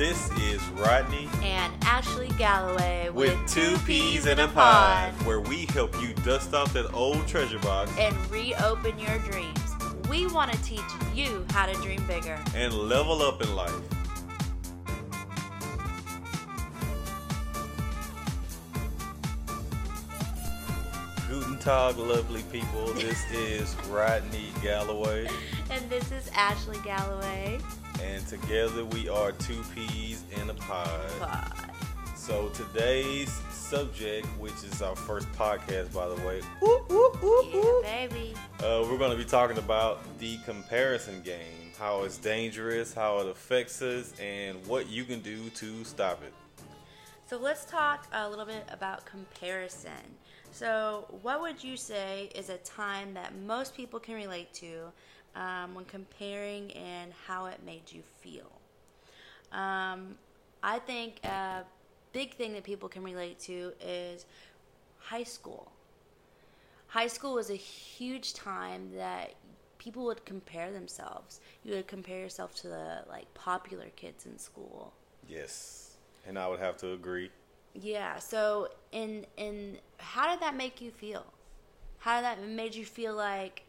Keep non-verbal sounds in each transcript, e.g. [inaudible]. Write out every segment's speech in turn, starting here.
This is Rodney and Ashley Galloway with, Two Peas in a Pod, where we help you dust off that old treasure box and reopen your dreams. We want to teach you how to dream bigger and level up in life. Guten Tag, lovely people. This [laughs] is Rodney Galloway. And this is Ashley Galloway. And together we are two peas in a pod. Pod. So today's subject, which is our first podcast, by the way, Yeah, baby. uh, we're going to be talking about the comparison game, how it's dangerous, how it affects us, and what you can do to stop it. So let's talk a little bit about comparison. So, what would you say is a time that most people can relate to um, when comparing and how it made you feel? Um, I think a big thing that people can relate to is high school. High school was a huge time that people would compare themselves. You would compare yourself to the like popular kids in school. Yes, and I would have to agree. Yeah. So, in in how did that make you feel? How did that made you feel like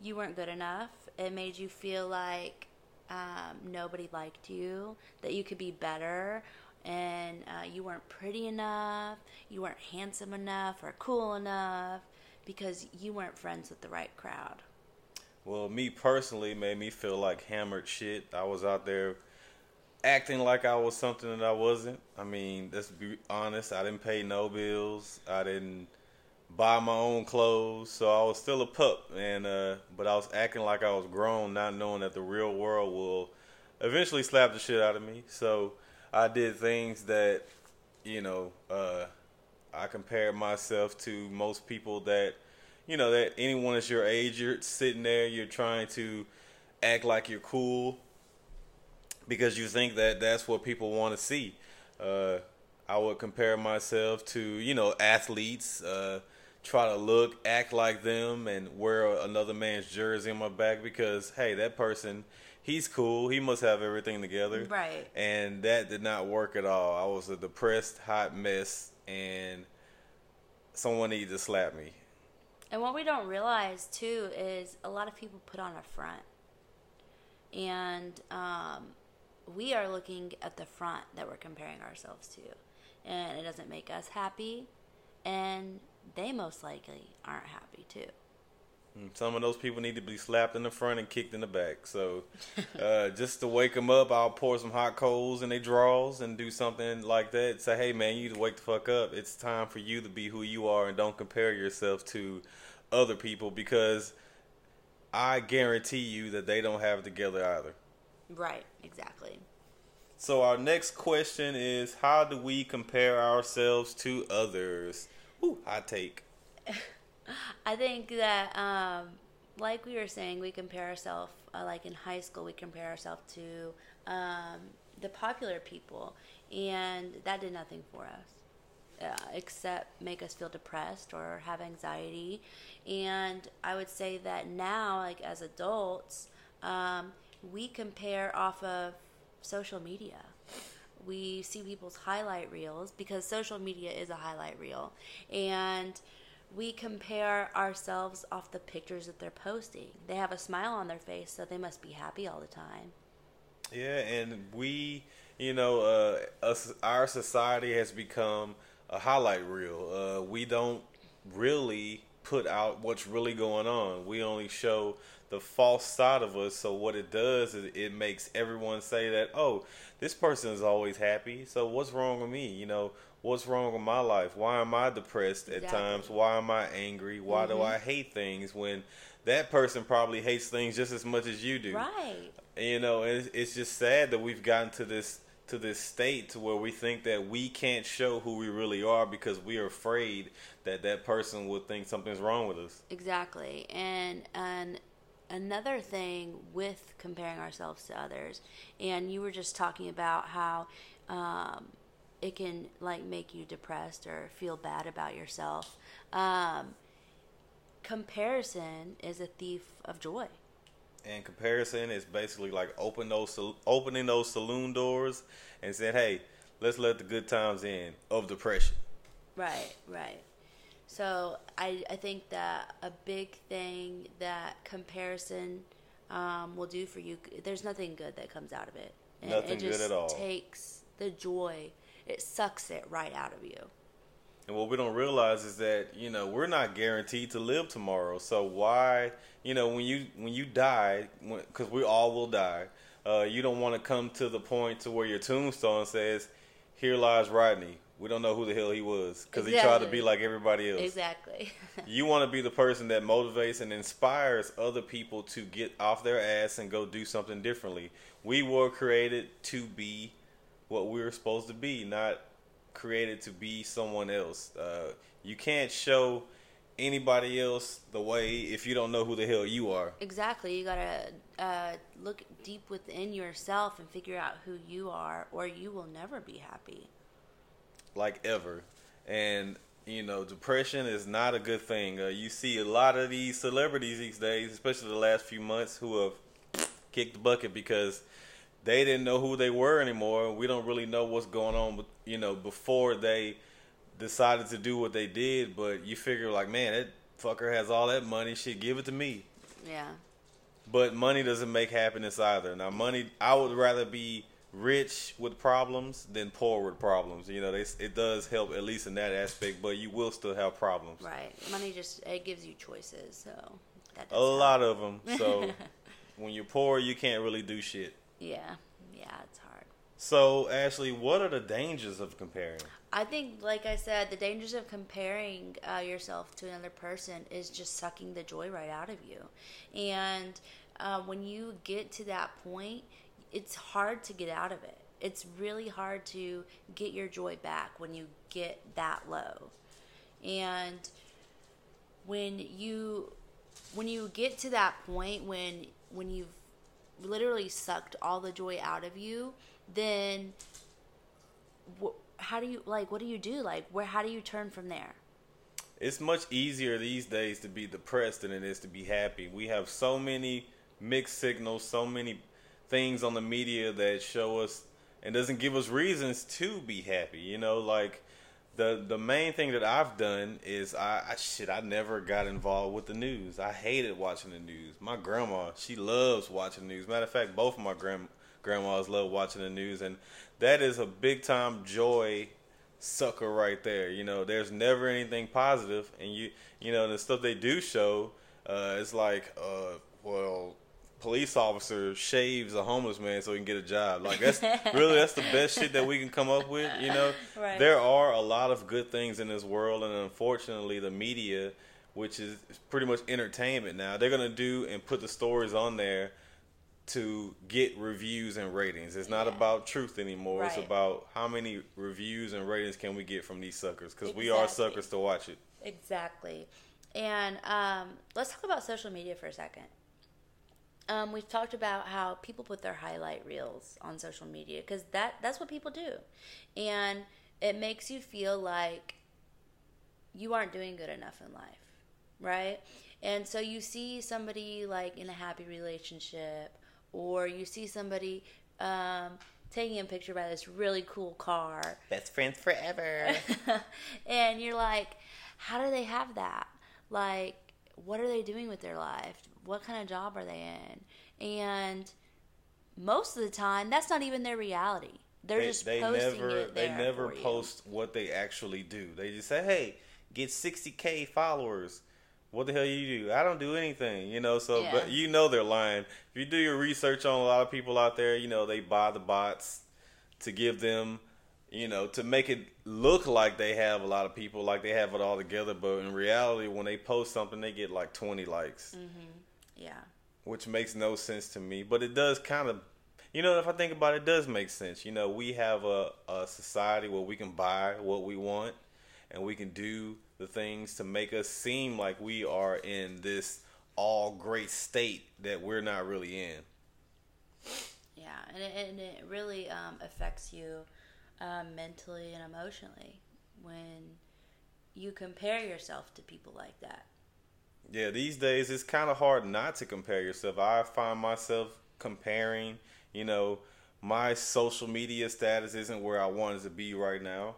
you weren't good enough? It made you feel like um, nobody liked you, that you could be better, and uh, you weren't pretty enough, you weren't handsome enough or cool enough because you weren't friends with the right crowd. Well, me personally made me feel like hammered shit. I was out there acting like I was something that I wasn't. I mean, let's be honest, I didn't pay no bills. I didn't buy my own clothes, so I was still a pup and uh but I was acting like I was grown, not knowing that the real world will eventually slap the shit out of me. So I did things that, you know, uh I compared myself to most people that you know that anyone that's your age you're sitting there you're trying to act like you're cool because you think that that's what people want to see uh, i would compare myself to you know athletes uh, try to look act like them and wear another man's jersey on my back because hey that person he's cool. He must have everything together. Right. and that did not work at all. I was a depressed hot mess and someone needed to slap me. And what we don't realize too is a lot of people put on a front, and um, we are looking at the front that we're comparing ourselves to, and it doesn't make us happy, and they most likely aren't happy too. Some of those people need to be slapped in the front and kicked in the back. So, [laughs] uh, just to wake them up, I'll pour some hot coals in their drawers and do something like that. Say, hey man, you need to wake the fuck up. It's time for you to be who you are and don't compare yourself to other people because I guarantee you that they don't have it together either. Right. Exactly. So, our next question is how do we compare ourselves to others? Ooh, hot take. [laughs] I think that, um, like we were saying, we compare ourselves, uh, like in high school, we compare ourselves to um, the popular people, and that did nothing for us. Uh, except make us feel depressed or have anxiety. And I would say that now, like as adults, um, we compare off of social media. We see people's highlight reels because social media is a highlight reel. And we compare ourselves off the pictures that they're posting. They have a smile on their face, so they must be happy all the time. Yeah, and we, you know, uh, us, our society has become a highlight reel. Uh, we don't really put out what's really going on. We only show the false side of us. So what it does is it makes everyone say that, oh, this person is always happy. So what's wrong with me? You know, what's wrong with my life? Why am I depressed at Exactly. times? Why am I angry? Why do mm-hmm. I hate things when that person probably hates things just as much as you do? Right. You know, it's, it's just sad that we've gotten to this to this state to where we think that we can't show who we really are because we are afraid that that person would think something's wrong with us. Exactly. And and another thing with comparing ourselves to others, and you were just talking about how um, it can like make you depressed or feel bad about yourself. Um, comparison is a thief of joy. And comparison is basically like open those opening those saloon doors and saying, "Hey, let's let the good times in of depression." Right, right. So I I think that a big thing that comparison um, will do for you. There's nothing good that comes out of it. And nothing it just good at all. Takes the joy. It sucks it right out of you. And what we don't realize is that you know we're not guaranteed to live tomorrow. So why you know when you when you die because we all will die. Uh, you don't want to come to the point to where your tombstone says, "Here lies Rodney." We don't know who the hell he was because exactly. he tried to be like everybody else. Exactly. [laughs] you want to be the person that motivates and inspires other people to get off their ass and go do something differently. We were created to be what we were supposed to be, not created to be someone else. Uh, you can't show anybody else the way if you don't know who the hell you are. Exactly. You gotta uh, look deep within yourself and figure out who you are, or you will never be happy. Like ever, and you know, depression is not a good thing. Uh, you see a lot of these celebrities these days, especially the last few months, who have kicked the bucket because they didn't know who they were anymore. We don't really know what's going on, but you know, before they decided to do what they did. But you figure like, man, that fucker has all that money. Shit, give it to me. Yeah. But money doesn't make happiness either. Now, money, I would rather be rich with problems than poor with problems. You know, they, it does help at least in that aspect, but you will still have problems. Right. Money just it gives you choices, so a help. lot of them. So [laughs] when you're poor, you can't really do shit. Yeah, yeah, it's hard. So, Ashley, what are the dangers of comparing? I think, like I said, the dangers of comparing uh, yourself to another person is just sucking the joy right out of you. And uh, when you get to that point, it's hard to get out of it. It's really hard to get your joy back when you get that low. And when you when you get to that point when when you've literally sucked all the joy out of you, then wh- how do you like? What do you do? Like, where? How do you turn from there? It's much easier these days to be depressed than it is to be happy. We have so many mixed signals, so many things on the media that show us and doesn't give us reasons to be happy. You know, like the the main thing that I've done is I, I, shit I never got involved with the news. I hated watching the news. My grandma she loves watching the news. Matter of fact, both of my grand grandmas love watching the news, and that is a big time joy sucker right there. You know, there's never anything positive, and you you know the stuff they do show. Uh, it's like, uh, well, police officer shaves a homeless man so he can get a job. Like that's really that's the best shit that we can come up with. You know, right. there are a lot of good things in this world, and unfortunately, the media, which is pretty much entertainment now, they're gonna do and put the stories on there to get reviews and ratings. It's not yeah. about truth anymore. Right. It's about how many reviews and ratings can we get from these suckers because exactly. we are suckers to watch it. Exactly. And um, let's talk about social media for a second um, we've talked about how people put their highlight reels on social media because that that's what people do, and it makes you feel like you aren't doing good enough in life, right? And so you see somebody like in a happy relationship, or you see somebody um, taking a picture by this really cool car, best friends forever, [laughs] and you're like, how do they have that? Like, what are they doing with their life? What kind of job are they in? And most of the time, that's not even their reality. They're they, just they posting never, it They never post you. what they actually do. They just say, "Hey, get 60k followers." What the hell you do? I don't do anything, you know. So, yeah. but you know they're lying. If you do your research on a lot of people out there, you know they buy the bots to give them you know, to make it look like they have a lot of people, like they have it all together. But in reality, when they post something, they get like 20 likes. Mm-hmm. Yeah. Which makes no sense to me. But it does kind of, you know, if I think about it, it does make sense. You know, we have a, a society where we can buy what we want and we can do the things to make us seem like we are in this all great state that we're not really in. Yeah, and it, and it really um, affects you um, mentally and emotionally when you compare yourself to people like that. Yeah, these days it's kind of hard not to compare yourself. I find myself comparing, you know, my social media status isn't where I wanted to be right now.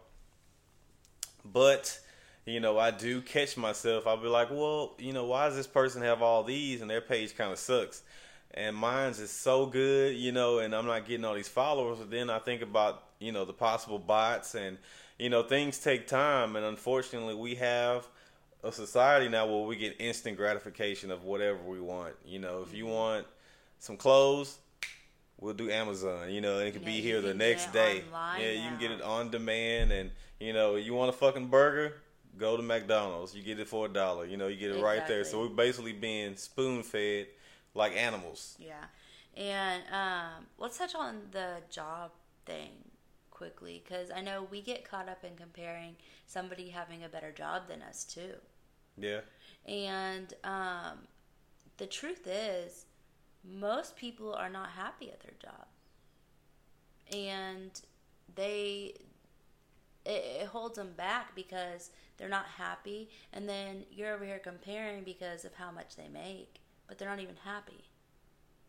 But, you know, I do catch myself. I'll be like, well, you know, why does this person have all these and their page kind of sucks? And mine's is so good, you know, and I'm not getting all these followers. But then I think about, you know, the possible bots and, you know, things take time. And unfortunately, we have a society now where we get instant gratification of whatever we want. You know, if you mm-hmm. want some clothes, we'll do Amazon. You know, and it could yeah, be here the next day. Yeah, now. you can get it on demand, and you know, you want a fucking burger, go to McDonald's. You get it for a dollar. You know, you get it exactly. right there. So we're basically being spoon fed like animals. Yeah, and um, let's touch on the job thing quickly because I know we get caught up in comparing somebody having a better job than us too. Yeah. And um, the truth is, most people are not happy at their job, and they it, it holds them back because they're not happy, and then you're over here comparing because of how much they make, but they're not even happy,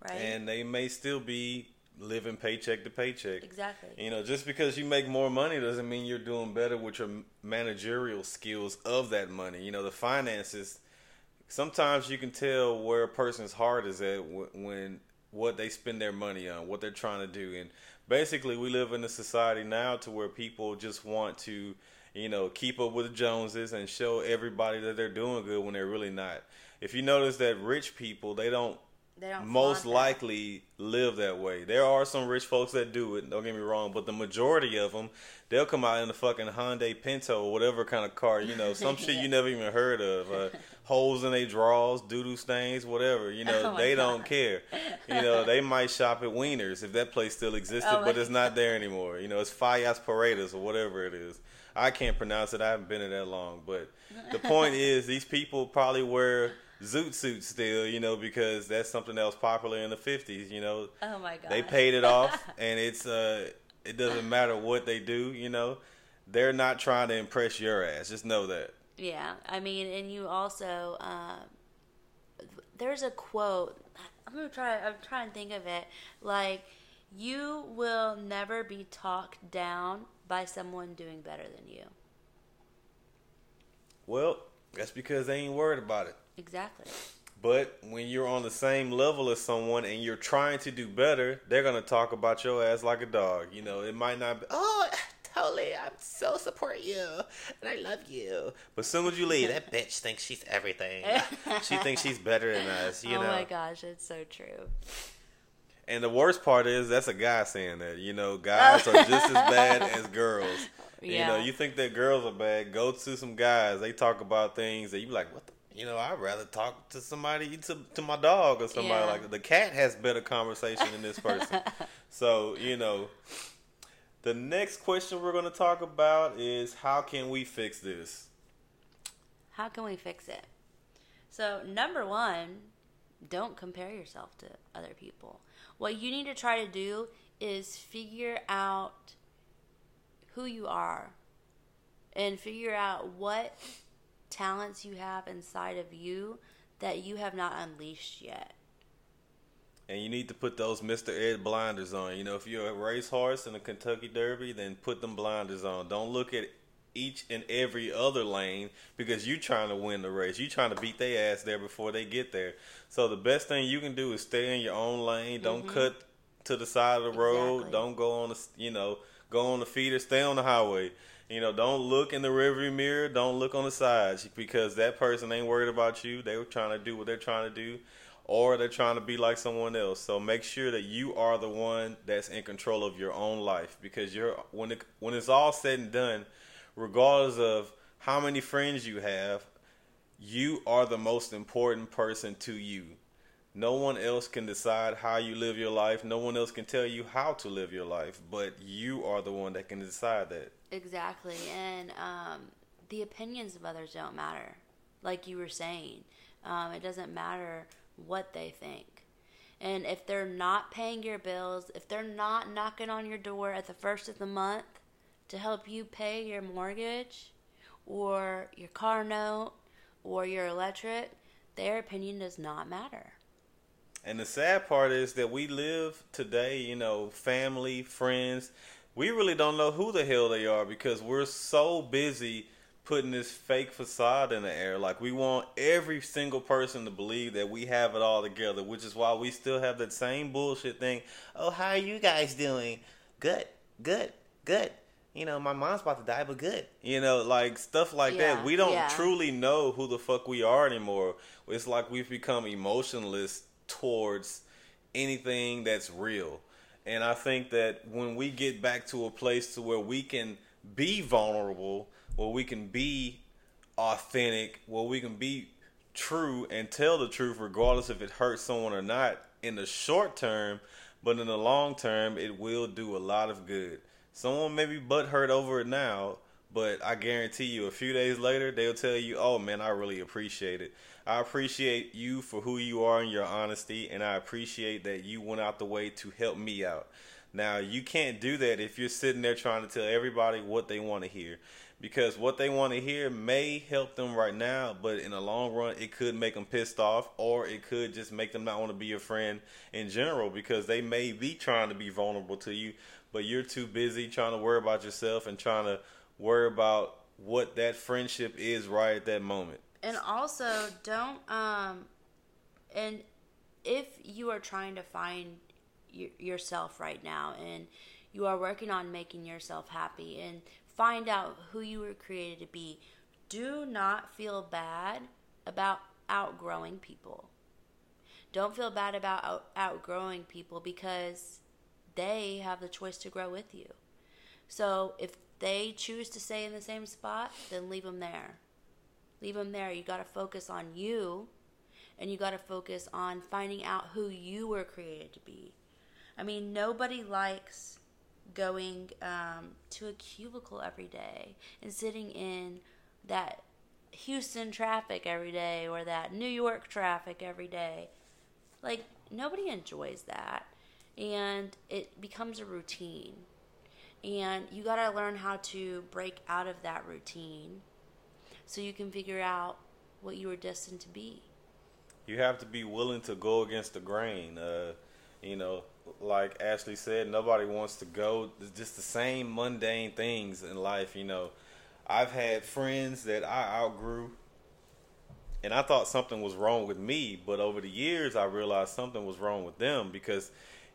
right? And they may still be living paycheck to paycheck. Exactly. You know, just because you make more money doesn't mean you're doing better with your managerial skills of that money. You know, the finances. Sometimes you can tell where a person's heart is at when what they spend their money on, what they're trying to do, and basically we live in a society now to where people just want to, you know, keep up with the Joneses and show everybody that they're doing good when they're really not. If you notice that rich people, they don't most likely live that way. There are some rich folks that do it. Don't get me wrong, but the majority of them, they'll come out in a fucking Hyundai Pinto or whatever kind of car. You know, some shit you [laughs] never even heard of. Uh, [laughs] holes in their drawers, doo doo stains, whatever. You know, oh they God. don't care. You know, they might shop at Weiner's if that place still existed, oh but it's not there anymore. You know, it's Fallas Paredes or whatever it is. I can't pronounce it. I haven't been in that long, but the point [laughs] is, these people probably wear zoot suit still, you know, because that's something that was popular in the fifties. You know, oh my god, they paid it off, [laughs] and it's uh, it doesn't matter what they do. You know, they're not trying to impress your ass. Just know that. Yeah, I mean, and you also uh, there's a quote. I'm gonna try. I'm trying to think of it. Like, you will never be talked down by someone doing better than you. Well, that's because they ain't worried about it. Exactly. But when you're on the same level as someone and you're trying to do better, they're gonna talk about your ass like a dog. You know, it might not be. Oh, [laughs] totally. I'm so support you and I love you. But soon as you leave, that [laughs] bitch thinks she's everything. she thinks she's better than us. You oh [laughs] know. Oh my gosh, it's so true. And the worst part is that's a guy saying that. You know, guys are just as bad as girls. Yeah. You know, you think that girls are bad. Go to some guys. They talk about things that you be like, what the you know, I'd rather talk to somebody to to my dog or somebody yeah. like the cat has better conversation than this person. [laughs] so you know, the next question we're going to talk about is how can we fix this? How can we fix it? So number one, don't compare yourself to other people. What you need to try to do is figure out who you are and figure out what talents you have inside of you that you have not unleashed yet. And you need to put those Mr. Ed blinders on. You know, if you're a racehorse in a Kentucky Derby, then put them blinders on. Don't look at each and every other lane because you're trying to win the race. You're trying to beat their ass there before they get there. So the best thing you can do is stay in your own lane. Don't mm-hmm. cut to the side of the road. Exactly. Don't go on the you know go on the feeder. Stay on the highway. You know, don't look in the rearview mirror. Don't look on the sides because that person ain't worried about you. They were trying to do what they're trying to do, or they're trying to be like someone else. So make sure that you are the one that's in control of your own life because you're when it, when it's all said and done, regardless of how many friends you have, you are the most important person to you. No one else can decide how you live your life. No one else can tell you how to live your life, but you are the one that can decide that. Exactly. And um, the opinions of others don't matter. Like you were saying, um, it doesn't matter what they think. And if they're not paying your bills, if they're not knocking on your door at the first of the month to help you pay your mortgage or your car note or your electric, their opinion does not matter. And the sad part is that we live today, you know, family, friends, we really don't know who the hell they are because we're so busy putting this fake facade in the air. Like we want every single person to believe that we have it all together, which is why we still have that same bullshit thing. Oh, how are you guys doing? Good, good, good. You know, my mom's about to die, but good. You know, like stuff like Yeah, that. We don't yeah. truly know who the fuck we are anymore. It's like we've become emotionless towards anything that's real. And I think that when we get back to a place to where we can be vulnerable, where we can be authentic, where we can be true and tell the truth regardless if it hurts someone or not in the short term, but in the long term it will do a lot of good. Someone may be butt hurt over it now, but I guarantee you a few days later they'll tell you, "Oh man, I really appreciate it. I appreciate you for who you are and your honesty, and I appreciate that you went out the way to help me out." Now, you can't do that if you're sitting there trying to tell everybody what they want to hear. Because what they want to hear may help them right now, but in the long run, it could make them pissed off, or it could just make them not want to be your friend in general because they may be trying to be vulnerable to you, but you're too busy trying to worry about yourself and trying to worry about what that friendship is right at that moment. And also, don't um, and if you are trying to find y- yourself right now, and you are working on making yourself happy, and find out who you were created to be, do not feel bad about outgrowing people. Don't feel bad about out- outgrowing people because they have the choice to grow with you. So if they choose to stay in the same spot, then leave them there. Leave them there. You got to focus on you and you got to focus on finding out who you were created to be. I mean, nobody likes going um, to a cubicle every day and sitting in that Houston traffic every day or that New York traffic every day. Like, nobody enjoys that. And it becomes a routine. And you got to learn how to break out of that routine so you can figure out what you were destined to be. you have to be willing to go against the grain. Uh, you know, like Ashley said, nobody wants to go just the same mundane things in life. You know, I've had friends that I outgrew, and I thought something was wrong with me, but over the years, I realized something was wrong with them because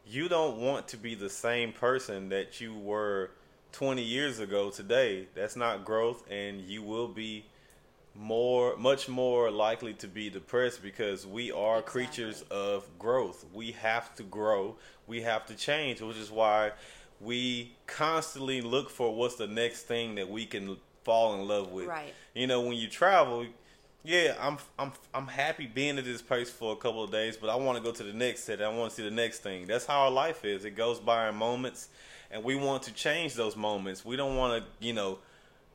you don't want to be the same person that you were 20 years ago today. That's not growth, and you will be more much more likely to be depressed because we are Exactly. creatures of growth. We have to grow. We have to change, which is why we constantly look for what's the next thing that we can fall in love with. Right. You know, when you travel, yeah, I'm I'm I'm happy being at this place for a couple of days, but I want to go to the next city. I want to see the next thing. That's how our life is. It goes by in moments, and we want to change those moments. We don't want to, you know,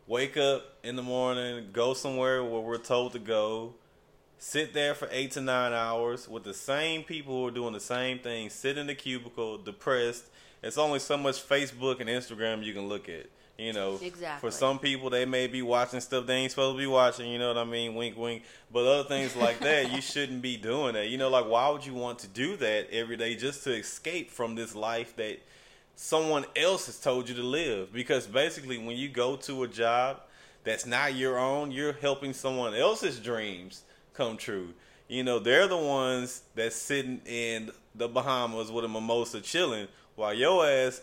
wake up in the morning, go somewhere where we're told to go, sit there for eight to nine hours with the same people who are doing the same thing, sit in the cubicle, depressed. It's only so much Facebook and Instagram you can look at. You know, Exactly. for some people, they may be watching stuff they ain't supposed to be watching. You know what I mean? Wink, wink. But other things [laughs] like that, you shouldn't be doing that. You know, like why would you want to do that every day just to escape from this life that someone else has told you to live? Because basically, when you go to a job that's not your own, you're helping someone else's dreams come true. You know, they're the ones that's sitting in the Bahamas with a mimosa chilling while your ass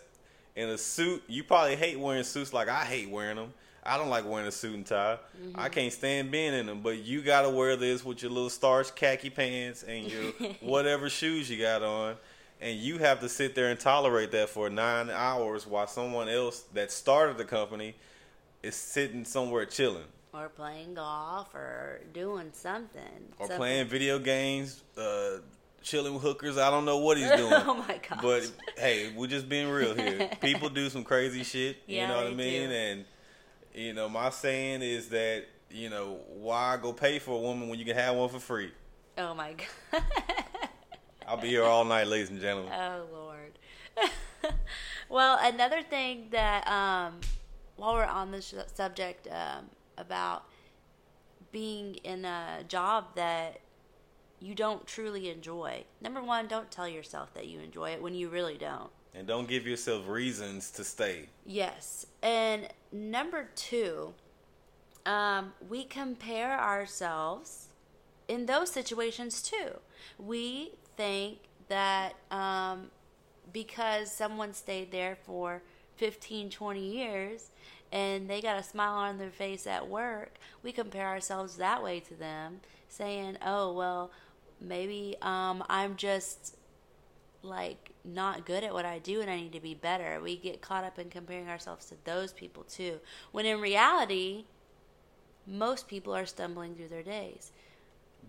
in a suit. You probably hate wearing suits like I hate wearing them. I don't like wearing a suit and tie. Mm-hmm. I can't stand being in them. But you got to wear this with your little starched khaki pants and your [laughs] whatever shoes you got on. And you have to sit there and tolerate that for nine hours while someone else that started the company is sitting somewhere chilling Or playing golf or doing something. or Something- playing video games, uh, chilling with hookers. I don't know what he's [laughs] doing. oh my gosh. But hey, we're just being real here. [laughs] People do some crazy shit. You Yeah, know what I mean? do. And you know, my saying is that you know why go pay for a woman when you can have one for free? oh my [laughs] god. I'll be here all night, ladies and gentlemen. Oh Lord. [laughs] well, another thing that um, while we're on this subject um, about being in a job that you don't truly enjoy. Number one, don't tell yourself that you enjoy it when you really don't. And don't give yourself reasons to stay. Yes. And number two, um, we compare ourselves in those situations too. We think that um, because someone stayed there for 15, 20 years and they got a smile on their face at work, we compare ourselves that way to them, saying, oh, well, maybe um, I'm just like not good at what I do and I need to be better. We get caught up in comparing ourselves to those people too. When in reality, most people are stumbling through their days.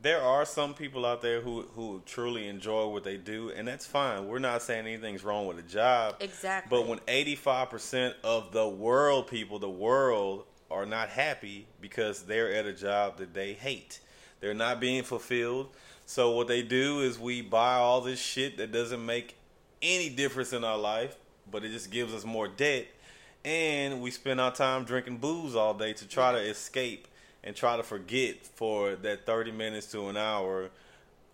There are some people out there who who truly enjoy what they do, and that's fine. We're not saying anything's wrong with a job. Exactly. But when 85% of the world people, the world, are not happy because they're at a job that they hate, they're not being fulfilled. So what they do is we buy all this shit that doesn't make any difference in our life, but it just gives us more debt. And we spend our time drinking booze all day to try to escape and try to forget for that 30 minutes to an hour,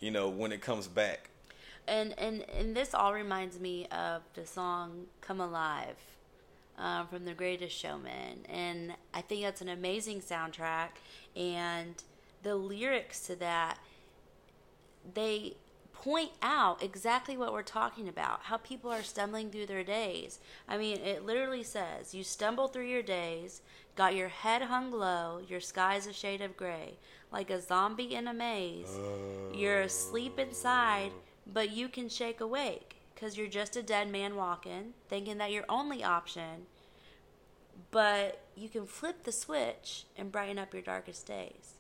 you know, when it comes back. And and and this all reminds me of the song "Come Alive" um, from The Greatest Showman, and I think that's an amazing soundtrack. And the lyrics to that, they point out exactly what we're talking about how people are stumbling through their days. I mean, it literally says, You stumble through your days, got your head hung low, your sky's a shade of gray. Like a zombie in a maze, you're asleep inside, but you can shake awake because you're just a dead man walking, thinking that your only option, but you can flip the switch and brighten up your darkest days.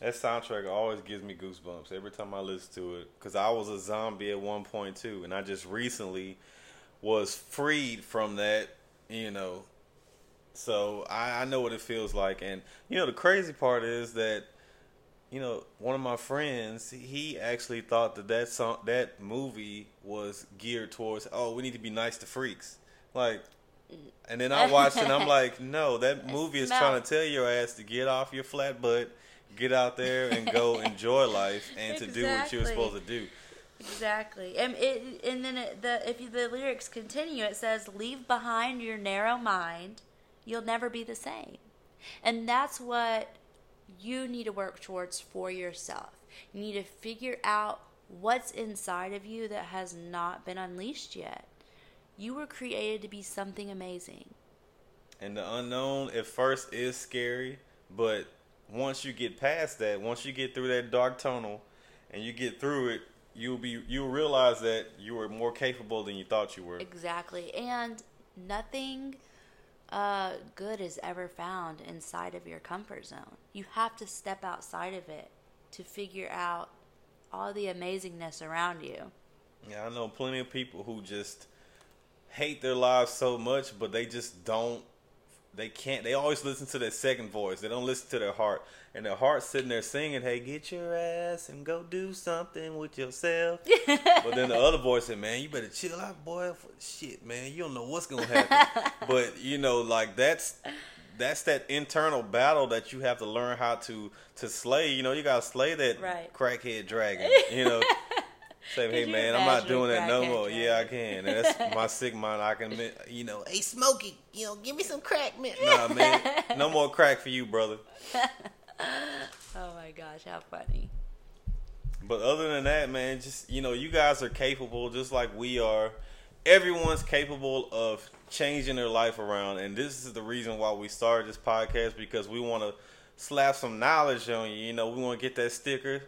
That soundtrack always gives me goosebumps every time I listen to it because I was a zombie at one point too, and I just recently was freed from that, you know. So I, I know what it feels like, and you know the crazy part is that, you know, one of my friends he actually thought that that song that movie was geared towards oh we need to be nice to freaks, like. And then I watched it and I'm [laughs] like, no, that movie is trying to tell your ass to get off your flat butt get out there and go [laughs] enjoy life and exactly. to do what you're supposed to do. Exactly, and it and then it, the if you, the lyrics continue, it says, "Leave behind your narrow mind, you'll never be the same," and that's what you need to work towards for yourself. You need to figure out what's inside of you that has not been unleashed yet. You were created to be something amazing. And the unknown at first is scary, but once you get past that, once you get through that dark tunnel and you get through it, you'll be you'll realize that you were more capable than you thought you were. Exactly. And nothing uh, good is ever found inside of your comfort zone. You have to step outside of it to figure out all the amazingness around you. Yeah, I know plenty of people who just hate their lives so much, but they just don't they can't. They always listen to their second voice. They don't listen to their heart, and their heart's sitting there singing, "Hey, get your ass and go do something with yourself." [laughs] but then the other voice said, "Man, you better chill out, boy. Shit, man, you don't know what's gonna happen." [laughs] but you know, like that's that's that internal battle that you have to learn how to to slay. You know, you gotta slay that right. crackhead dragon. [laughs] You know. Say, hey man, I'm not doing that no more. Yeah, I can. That's [laughs] my sick mind. I can, you know, hey Smokey, you know, give me some crack, man. [laughs] Nah, man, no more crack for you, brother. [laughs] oh my gosh, how funny. But other than that, man, just you know, you guys are capable, just like we are. Everyone's capable of changing their life around, and this is the reason why we started this podcast because we want to slap some knowledge on you. You know, we want to get that sticker,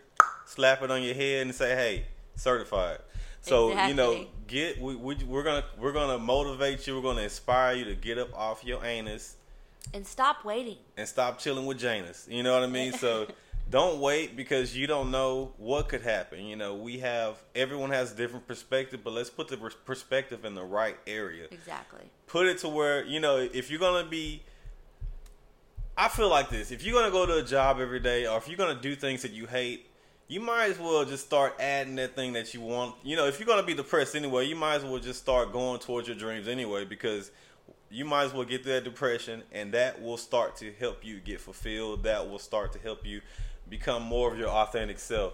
slap it on your head, and say, "Hey, certified. So exactly. you know, get we, we we're gonna we're gonna motivate you. We're gonna inspire you to get up off your anus and stop waiting and stop chilling with Janus. You know what I mean? So [laughs] don't wait because you don't know what could happen. You know, we have everyone has a different perspective, but let's put the perspective in the right area. Exactly. Put it to where you know if you're gonna be. I feel like this: if you're gonna go to a job every day, or if you're gonna do things that you hate, you might as well just start adding that thing that you want. You know, if you're gonna be depressed anyway, you might as well just start going towards your dreams anyway, because you might as well get through that depression, and that will start to help you get fulfilled. That will start to help you become more of your authentic self.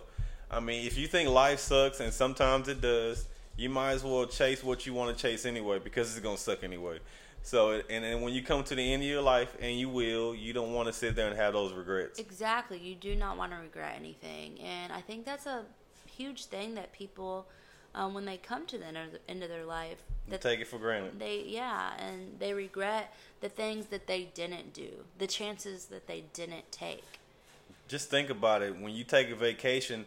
I mean, if you think life sucks, and sometimes it does, you might as well chase what you want to chase anyway because it's gonna suck anyway. So, and then when you come to the end of your life, and you will, you don't want to sit there and have those regrets. Exactly. You do not want to regret anything. And I think that's a huge thing that people, um, when they come to the end of, the end of their life, that Take it for granted. they, yeah, and they regret the things that they didn't do, the chances that they didn't take. Just think about it. When you take a vacation,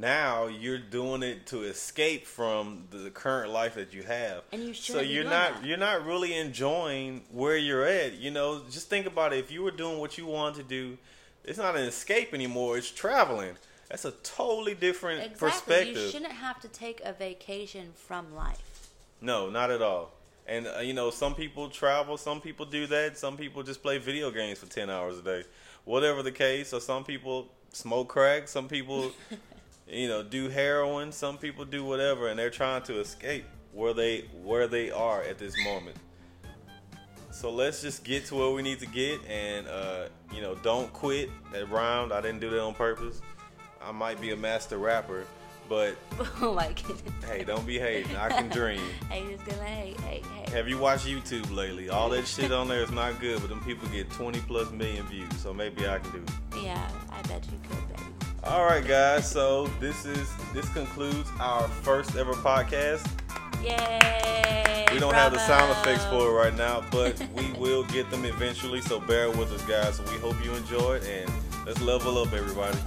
now you're doing it to escape from the current life that you have. And you so shouldn't be you're not that. you're not really enjoying where you're at. You know, just think about it. If you were doing what you wanted to do, it's not an escape anymore. It's traveling. That's a totally different Exactly. perspective. You shouldn't have to take a vacation from life. No, not at all. And uh, you know, some people travel, some people do that, some people just play video games for 10 hours a day. Whatever the case, or some people smoke crack, some people [laughs] you know, do heroin, some people do whatever and they're trying to escape where they where they are at this moment. So let's just get to where we need to get and uh, you know, don't quit. That rhymed. I didn't do that on purpose. I might be a master rapper, but [laughs] oh hey, don't be hating. I can dream. [laughs] Hey, just gonna hey, hey, hey. Have you watched YouTube lately? All that shit on there is not good, but them people get 20 plus million views, so maybe I can do it. Yeah, I bet you could. All right, guys. So this is this concludes our first ever podcast. Yay! We don't have the sound effects for it right now, but [laughs] we will get them eventually. So bear with us, guys. So we hope you enjoy it, and let's level up, everybody.